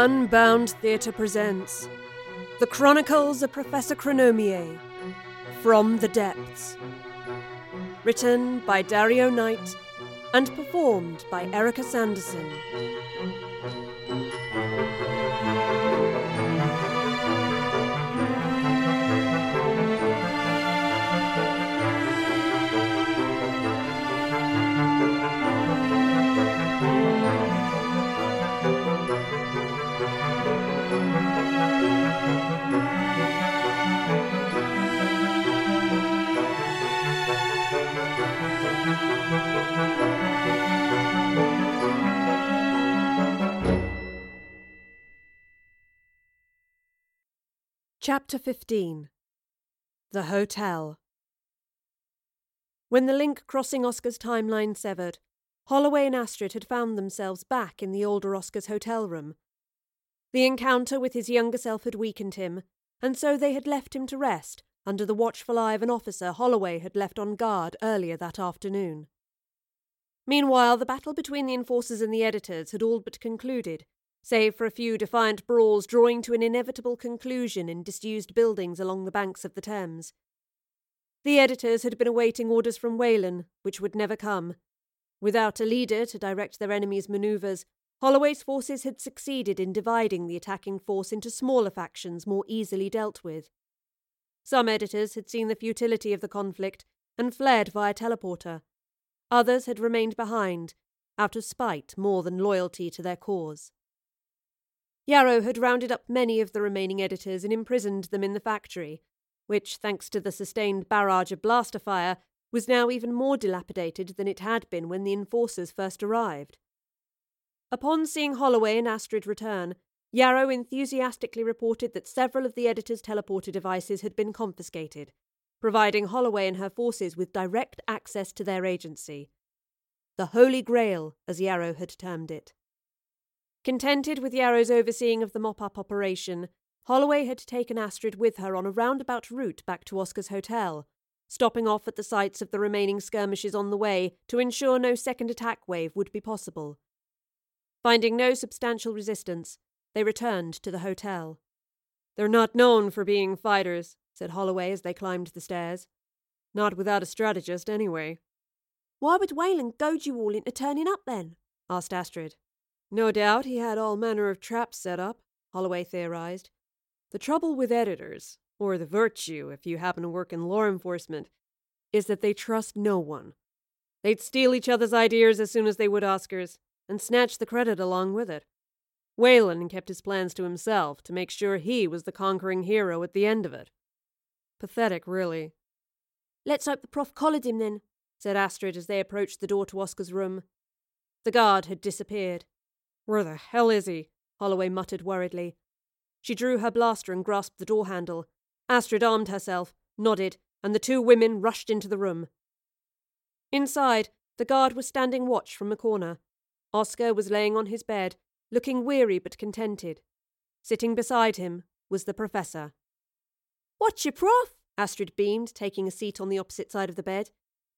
Unbound Theatre presents The Chronicles of Professor Chronomier From the Depths. Written by Dario Knight and performed by Erica Sanderson. Chapter 15 The Hotel When the link crossing Oscar's timeline severed, Holloway and Astrid had found themselves back in the older Oscar's hotel room. The encounter with his younger self had weakened him, and so they had left him to rest under the watchful eye of an officer Holloway had left on guard earlier that afternoon. Meanwhile, the battle between the enforcers and the editors had all but concluded, save for a few defiant brawls drawing to an inevitable conclusion in disused buildings along the banks of the Thames. The editors had been awaiting orders from Wayland, which would never come. Without a leader to direct their enemies' manoeuvres, Holloway's forces had succeeded in dividing the attacking force into smaller factions more easily dealt with. Some editors had seen the futility of the conflict and fled via teleporter. Others had remained behind, out of spite more than loyalty to their cause. Yarrow had rounded up many of the remaining editors and imprisoned them in the factory, which, thanks to the sustained barrage of blaster fire, was now even more dilapidated than it had been when the enforcers first arrived. Upon seeing Holloway and Astrid return, Yarrow enthusiastically reported that several of the editor's teleporter devices had been confiscated, providing Holloway and her forces with direct access to their agency. The Holy Grail, as Yarrow had termed it. Contented with Yarrow's overseeing of the mop up operation, Holloway had taken Astrid with her on a roundabout route back to Oscar's hotel, stopping off at the sites of the remaining skirmishes on the way to ensure no second attack wave would be possible. Finding no substantial resistance, they returned to the hotel. They're not known for being fighters, said Holloway as they climbed the stairs. Not without a strategist, anyway. Why would Wayland goad you all into turning up then? asked Astrid. No doubt he had all manner of traps set up, Holloway theorized. The trouble with editors, or the virtue if you happen to work in law enforcement, is that they trust no one. They'd steal each other's ideas as soon as they would Oscar's, and snatch the credit along with it. Wayland kept his plans to himself to make sure he was the conquering hero at the end of it. Pathetic, really. Let's hope the prof collared him then, said Astrid as they approached the door to Oscar's room. The guard had disappeared. Where the hell is he? Holloway muttered worriedly. She drew her blaster and grasped the door handle. Astrid armed herself, nodded, and the two women rushed into the room. Inside, the guard was standing watch from a corner. Oscar was laying on his bed, looking weary but contented. Sitting beside him was the professor. What's your prof? Astrid beamed, taking a seat on the opposite side of the bed.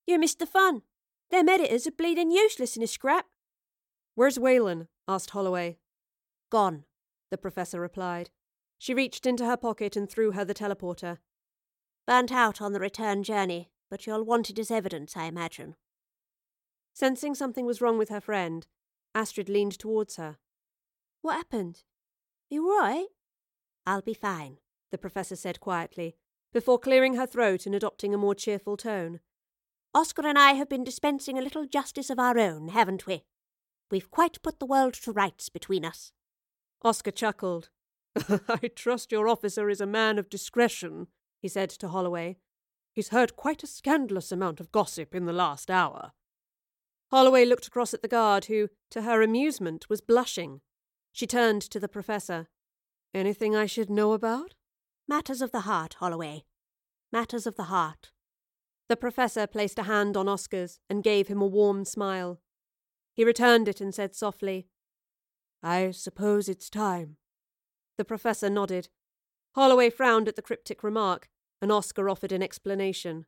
You missed the fun. Them editors are bleeding useless in a scrap. Where's Wayland? Asked Holloway. Gone, the professor replied. She reached into her pocket and threw her the teleporter. Burnt out on the return journey, but you'll want it as evidence, I imagine. Sensing something was wrong with her friend, Astrid leaned towards her. What happened? Are You all right? I'll be fine, the professor said quietly, before clearing her throat and adopting a more cheerful tone. Oscar and I have been dispensing a little justice of our own, haven't we? We've quite put the world to rights between us. Oscar chuckled. I trust your officer is a man of discretion, he said to Holloway. He's heard quite a scandalous amount of gossip in the last hour. Holloway looked across at the guard, who, to her amusement, was blushing. She turned to the professor. Anything I should know about? Matters of the heart, Holloway. Matters of the heart. The professor placed a hand on Oscar's and gave him a warm smile. He returned it and said softly, I suppose it's time. The professor nodded. Holloway frowned at the cryptic remark, and Oscar offered an explanation.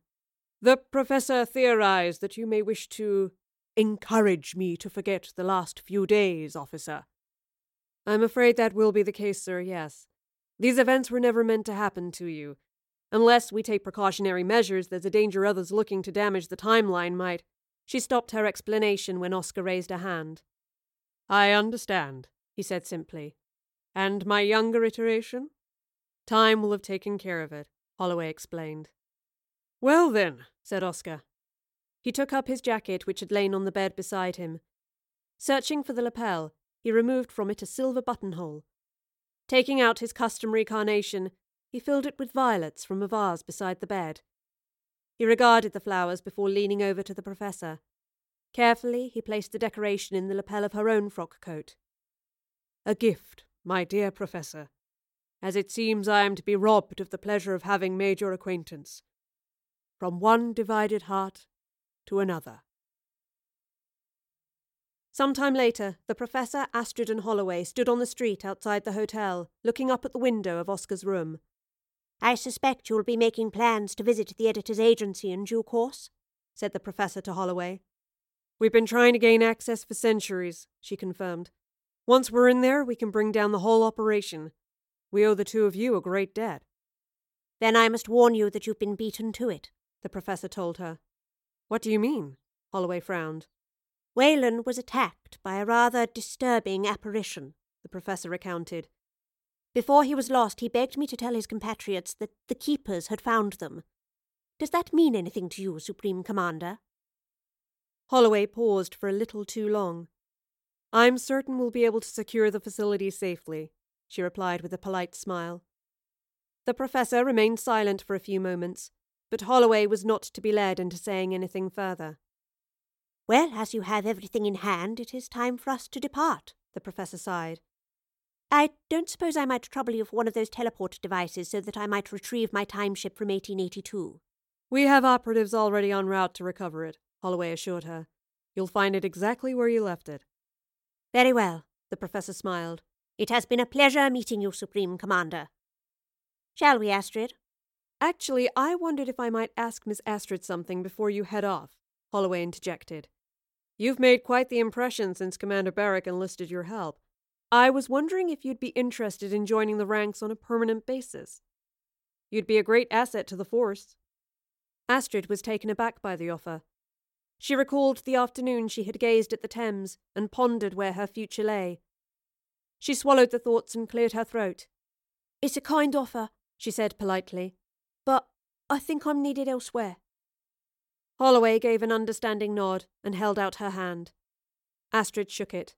The professor theorized that you may wish to encourage me to forget the last few days, officer. I'm afraid that will be the case, sir, yes. These events were never meant to happen to you. Unless we take precautionary measures, there's a danger others looking to damage the timeline might. She stopped her explanation when Oscar raised a hand. I understand, he said simply. And my younger iteration? Time will have taken care of it, Holloway explained. Well then, said Oscar. He took up his jacket, which had lain on the bed beside him. Searching for the lapel, he removed from it a silver buttonhole. Taking out his customary carnation, he filled it with violets from a vase beside the bed. He regarded the flowers before leaning over to the professor. Carefully, he placed the decoration in the lapel of her own frock coat. A gift, my dear Professor, as it seems I am to be robbed of the pleasure of having made your acquaintance. From one divided heart to another. Some time later, the Professor, Astrid, and Holloway stood on the street outside the hotel, looking up at the window of Oscar's room. I suspect you'll be making plans to visit the editor's agency in due course, said the Professor to Holloway. We've been trying to gain access for centuries, she confirmed. Once we're in there, we can bring down the whole operation. We owe the two of you a great debt. Then I must warn you that you've been beaten to it, the Professor told her. What do you mean? Holloway frowned. Wayland was attacked by a rather disturbing apparition, the Professor recounted. Before he was lost, he begged me to tell his compatriots that the Keepers had found them. Does that mean anything to you, Supreme Commander? Holloway paused for a little too long. I'm certain we'll be able to secure the facility safely, she replied with a polite smile. The Professor remained silent for a few moments, but Holloway was not to be led into saying anything further. Well, as you have everything in hand, it is time for us to depart, the Professor sighed. I don't suppose I might trouble you for one of those teleport devices so that I might retrieve my time ship from 1882. We have operatives already en route to recover it, Holloway assured her. You'll find it exactly where you left it. Very well, the Professor smiled. It has been a pleasure meeting you, Supreme Commander. Shall we, Astrid? Actually, I wondered if I might ask Miss Astrid something before you head off, Holloway interjected. You've made quite the impression since Commander Barrack enlisted your help. I was wondering if you'd be interested in joining the ranks on a permanent basis. You'd be a great asset to the force. Astrid was taken aback by the offer. She recalled the afternoon she had gazed at the Thames and pondered where her future lay. She swallowed the thoughts and cleared her throat. It's a kind offer, she said politely, but I think I'm needed elsewhere. Holloway gave an understanding nod and held out her hand. Astrid shook it.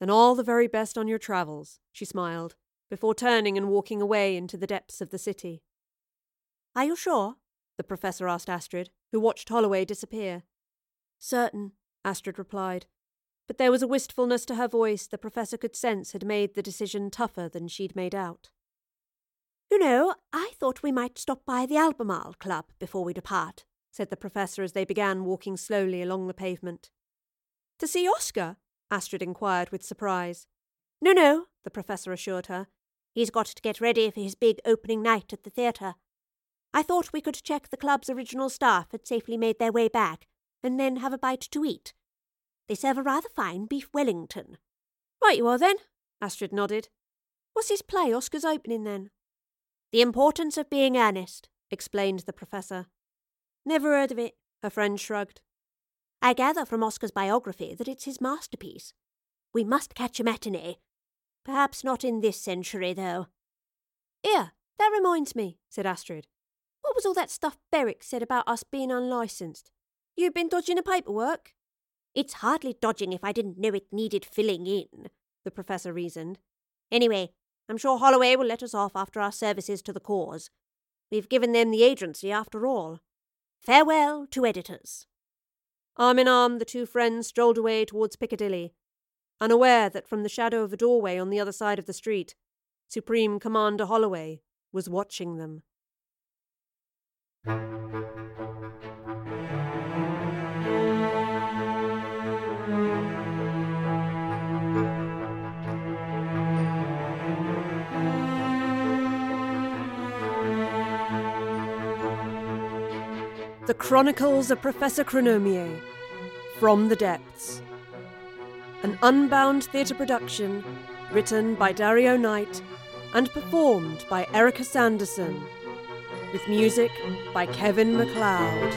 Then all the very best on your travels, she smiled, before turning and walking away into the depths of the city. Are you sure? the professor asked Astrid, who watched Holloway disappear. Certain, Astrid replied, but there was a wistfulness to her voice the professor could sense had made the decision tougher than she'd made out. You know, I thought we might stop by the Albemarle Club before we depart, said the professor as they began walking slowly along the pavement. To see Oscar? Astrid inquired with surprise. No, no, the professor assured her. He's got to get ready for his big opening night at the theatre. I thought we could check the club's original staff had safely made their way back, and then have a bite to eat. They serve a rather fine beef Wellington. Right you are then, Astrid nodded. What's his play, Oscar's opening then? The Importance of Being Earnest, explained the professor. Never heard of it, her friend shrugged. I gather from Oscar's biography that it's his masterpiece. We must catch a matinee. Perhaps not in this century, though. Here, that reminds me, said Astrid. What was all that stuff Barrick said about us being unlicensed? You've been dodging the paperwork? It's hardly dodging if I didn't know it needed filling in, the professor reasoned. Anyway, I'm sure Holloway will let us off after our services to the cause. We've given them the agency after all. Farewell to editors. Arm in arm, the two friends strolled away towards Piccadilly, unaware that from the shadow of a doorway on the other side of the street, Supreme Commander Holloway was watching them. Chronicles of Professor Chronomier From the Depths. An unbound theatre production written by Dario Knight and performed by Erica Sanderson, with music by Kevin MacLeod.